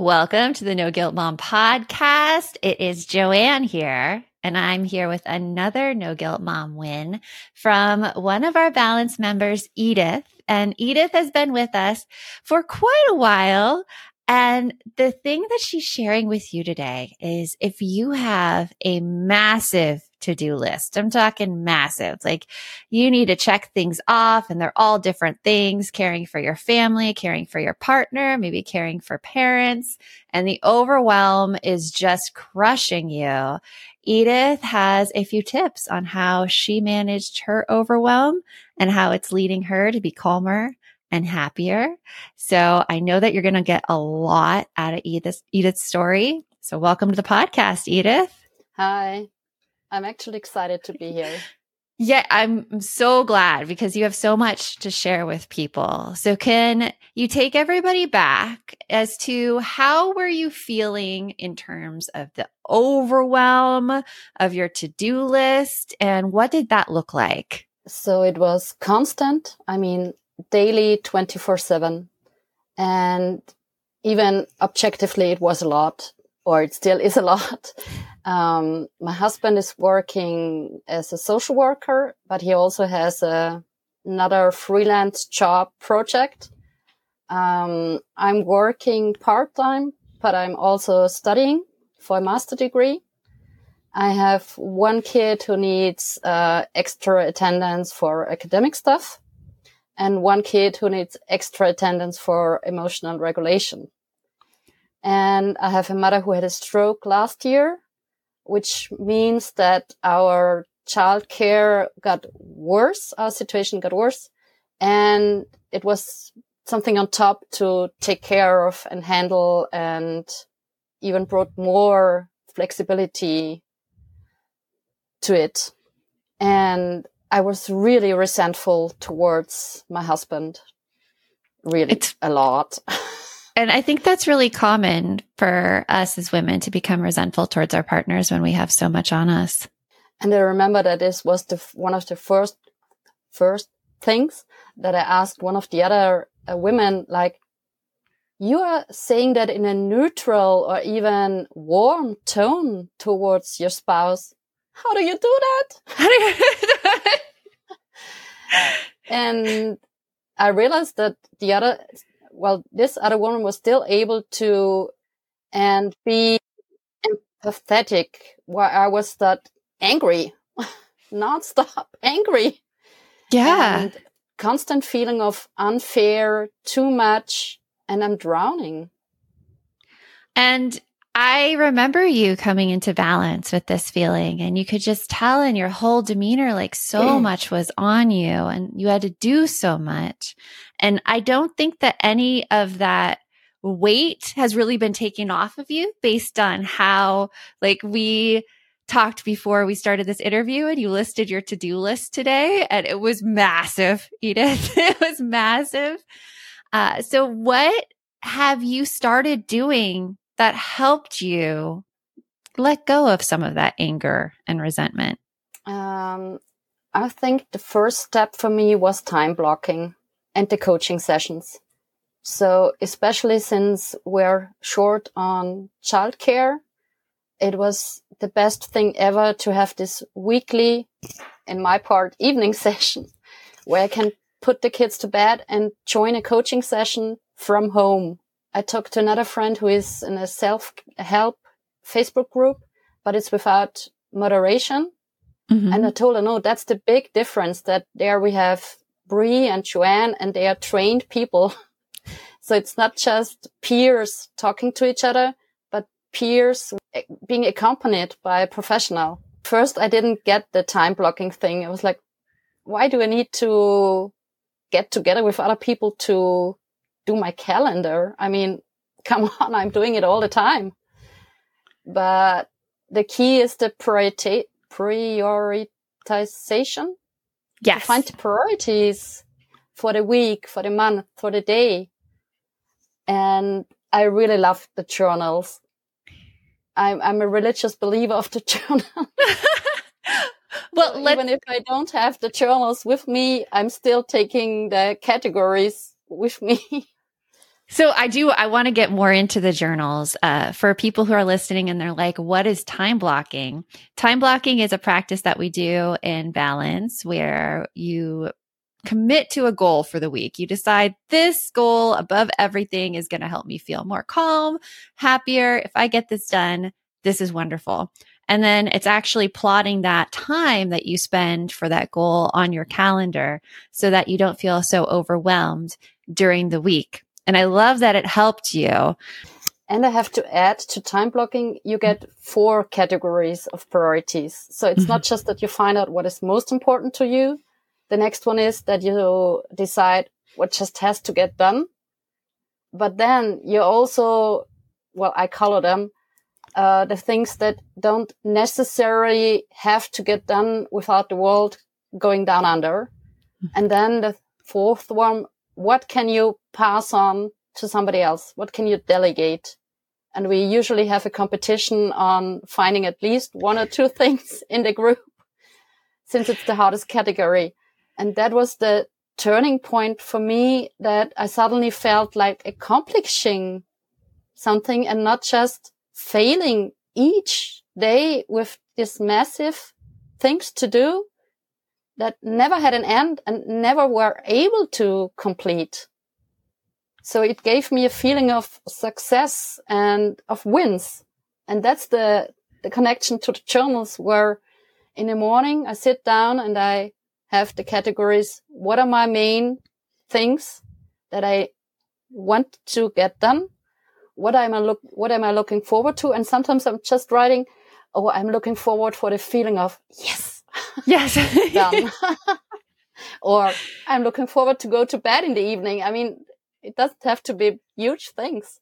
Welcome to the No Guilt Mom podcast. It is Joanne here, and I'm here with another No Guilt Mom win from one of our balance members, Edith. And Edith has been with us for quite a while. And the thing that she's sharing with you today is if you have a massive to do list. I'm talking massive. Like you need to check things off and they're all different things, caring for your family, caring for your partner, maybe caring for parents. And the overwhelm is just crushing you. Edith has a few tips on how she managed her overwhelm and how it's leading her to be calmer and happier. So I know that you're going to get a lot out of Edith's, Edith's story. So welcome to the podcast, Edith. Hi. I'm actually excited to be here. Yeah, I'm so glad because you have so much to share with people. So can you take everybody back as to how were you feeling in terms of the overwhelm of your to-do list and what did that look like? So it was constant. I mean, daily 24/7 and even objectively it was a lot or it still is a lot. Um, my husband is working as a social worker, but he also has a, another freelance job project. Um, I'm working part time, but I'm also studying for a master degree. I have one kid who needs uh, extra attendance for academic stuff and one kid who needs extra attendance for emotional regulation. And I have a mother who had a stroke last year which means that our childcare got worse. Our situation got worse. And it was something on top to take care of and handle and even brought more flexibility to it. And I was really resentful towards my husband. Really it's, a lot. And I think that's really common for us as women to become resentful towards our partners when we have so much on us. And I remember that this was the one of the first first things that I asked one of the other uh, women, like, you are saying that in a neutral or even warm tone towards your spouse. How do you do that? And I realized that the other well, this other woman was still able to and be empathetic where I was that angry, nonstop angry. Yeah. And constant feeling of unfair, too much, and I'm drowning. And I remember you coming into balance with this feeling and you could just tell in your whole demeanor, like so much was on you and you had to do so much. And I don't think that any of that weight has really been taken off of you based on how like we talked before we started this interview and you listed your to-do list today and it was massive, Edith. it was massive. Uh, so what have you started doing that helped you let go of some of that anger and resentment? Um, I think the first step for me was time blocking and the coaching sessions. So, especially since we're short on childcare, it was the best thing ever to have this weekly, in my part, evening session where I can put the kids to bed and join a coaching session from home I talked to another friend who is in a self help Facebook group, but it's without moderation. Mm-hmm. And I told her, no, that's the big difference that there we have Brie and Joanne and they are trained people. so it's not just peers talking to each other, but peers being accompanied by a professional. First, I didn't get the time blocking thing. I was like, why do I need to get together with other people to do my calendar. I mean, come on, I'm doing it all the time. But the key is the priorita- prioritization. Yes. Find the priorities for the week, for the month, for the day. And I really love the journals. I'm, I'm a religious believer of the journal. well, so even if I don't have the journals with me, I'm still taking the categories with me. So I do, I want to get more into the journals. Uh, for people who are listening and they're like, what is time blocking? Time blocking is a practice that we do in balance where you commit to a goal for the week. You decide this goal above everything is going to help me feel more calm, happier. If I get this done, this is wonderful. And then it's actually plotting that time that you spend for that goal on your calendar so that you don't feel so overwhelmed during the week. And I love that it helped you. And I have to add to time blocking, you get four categories of priorities. So it's mm-hmm. not just that you find out what is most important to you. The next one is that you decide what just has to get done. But then you also, well, I color them, uh, the things that don't necessarily have to get done without the world going down under. Mm-hmm. And then the fourth one what can you pass on to somebody else? What can you delegate? And we usually have a competition on finding at least one or two things in the group since it's the hardest category. And that was the turning point for me that I suddenly felt like accomplishing something and not just failing each day with this massive things to do, that never had an end and never were able to complete. So it gave me a feeling of success and of wins. And that's the, the connection to the journals where in the morning I sit down and I have the categories. What are my main things that I want to get done? What am I look, what am I looking forward to? And sometimes I'm just writing, Oh, I'm looking forward for the feeling of yes, Yes. or I'm looking forward to go to bed in the evening. I mean, it doesn't have to be huge things.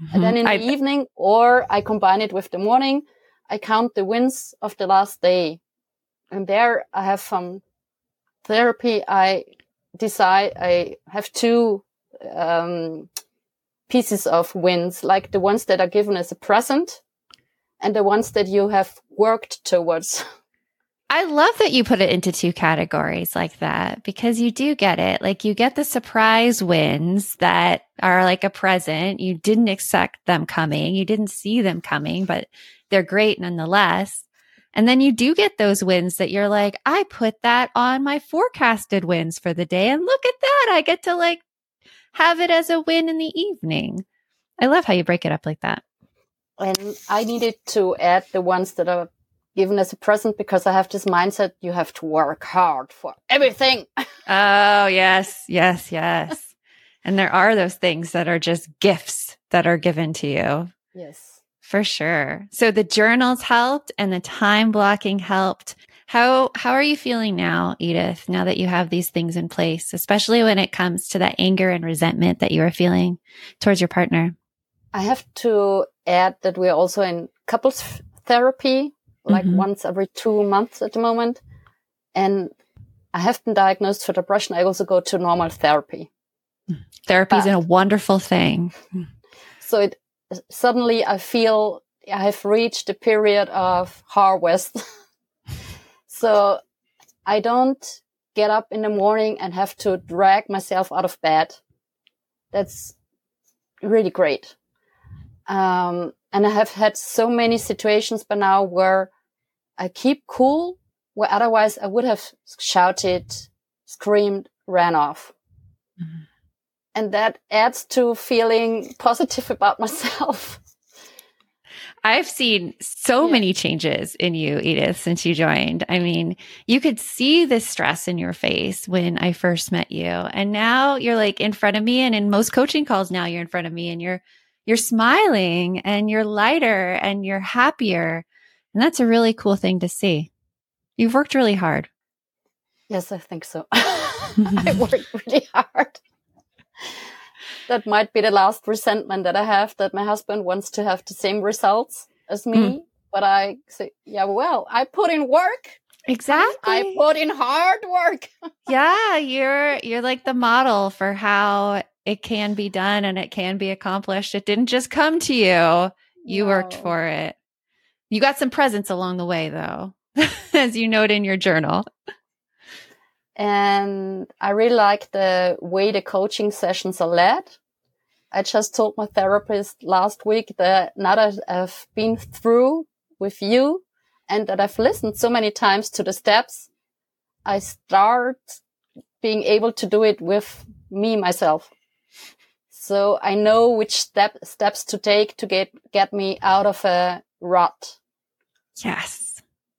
Mm-hmm. And then in the I, evening, or I combine it with the morning, I count the wins of the last day. And there I have some therapy. I decide I have two, um, pieces of wins, like the ones that are given as a present and the ones that you have worked towards. I love that you put it into two categories like that because you do get it. Like you get the surprise wins that are like a present. You didn't expect them coming. You didn't see them coming, but they're great nonetheless. And then you do get those wins that you're like, I put that on my forecasted wins for the day. And look at that. I get to like have it as a win in the evening. I love how you break it up like that. And I needed to add the ones that are given as a present because I have this mindset you have to work hard for everything. oh, yes, yes, yes. and there are those things that are just gifts that are given to you. Yes. For sure. So the journals helped and the time blocking helped. How how are you feeling now, Edith, now that you have these things in place, especially when it comes to that anger and resentment that you are feeling towards your partner? I have to add that we're also in couples therapy like mm-hmm. once every two months at the moment. And I have been diagnosed for depression. I also go to normal therapy. Therapy is a wonderful thing. So it suddenly I feel I have reached the period of harvest. so I don't get up in the morning and have to drag myself out of bed. That's really great. Um, and I have had so many situations by now where I keep cool where otherwise I would have shouted, screamed, ran off. Mm-hmm. And that adds to feeling positive about myself. I've seen so yeah. many changes in you, Edith, since you joined. I mean, you could see the stress in your face when I first met you. And now you're like in front of me. And in most coaching calls now you're in front of me and you're, you're smiling and you're lighter and you're happier. And that's a really cool thing to see. You've worked really hard. Yes, I think so. I worked really hard. That might be the last resentment that I have that my husband wants to have the same results as me. Mm. But I say, yeah, well, I put in work. Exactly. I put in hard work. yeah, you're you're like the model for how it can be done and it can be accomplished. It didn't just come to you. You no. worked for it. You got some presents along the way, though, as you note in your journal. And I really like the way the coaching sessions are led. I just told my therapist last week that now that I've been through with you and that I've listened so many times to the steps, I start being able to do it with me myself. So I know which step steps to take to get get me out of a rut. Yes.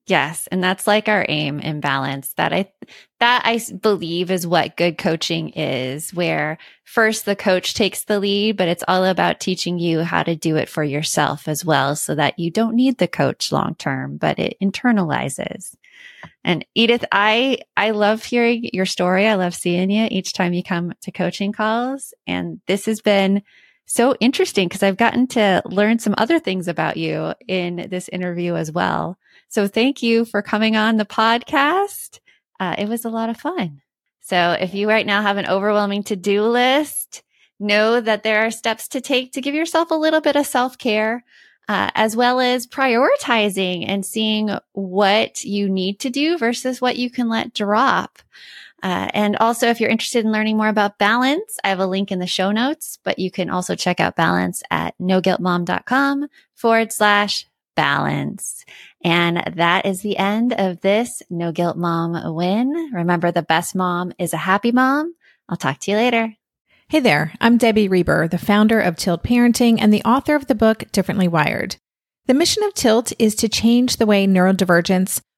Yes, and that's like our aim in balance. That I that I believe is what good coaching is, where first the coach takes the lead, but it's all about teaching you how to do it for yourself as well so that you don't need the coach long term, but it internalizes. And Edith, I I love hearing your story. I love seeing you each time you come to coaching calls, and this has been so interesting because I've gotten to learn some other things about you in this interview as well. So thank you for coming on the podcast. Uh, it was a lot of fun. So if you right now have an overwhelming to do list, know that there are steps to take to give yourself a little bit of self care. Uh, as well as prioritizing and seeing what you need to do versus what you can let drop. Uh, and also, if you're interested in learning more about balance, I have a link in the show notes, but you can also check out balance at noguiltmom.com forward slash balance. And that is the end of this No Guilt Mom win. Remember, the best mom is a happy mom. I'll talk to you later. Hey there, I'm Debbie Reber, the founder of Tilt Parenting and the author of the book Differently Wired. The mission of Tilt is to change the way neurodivergence,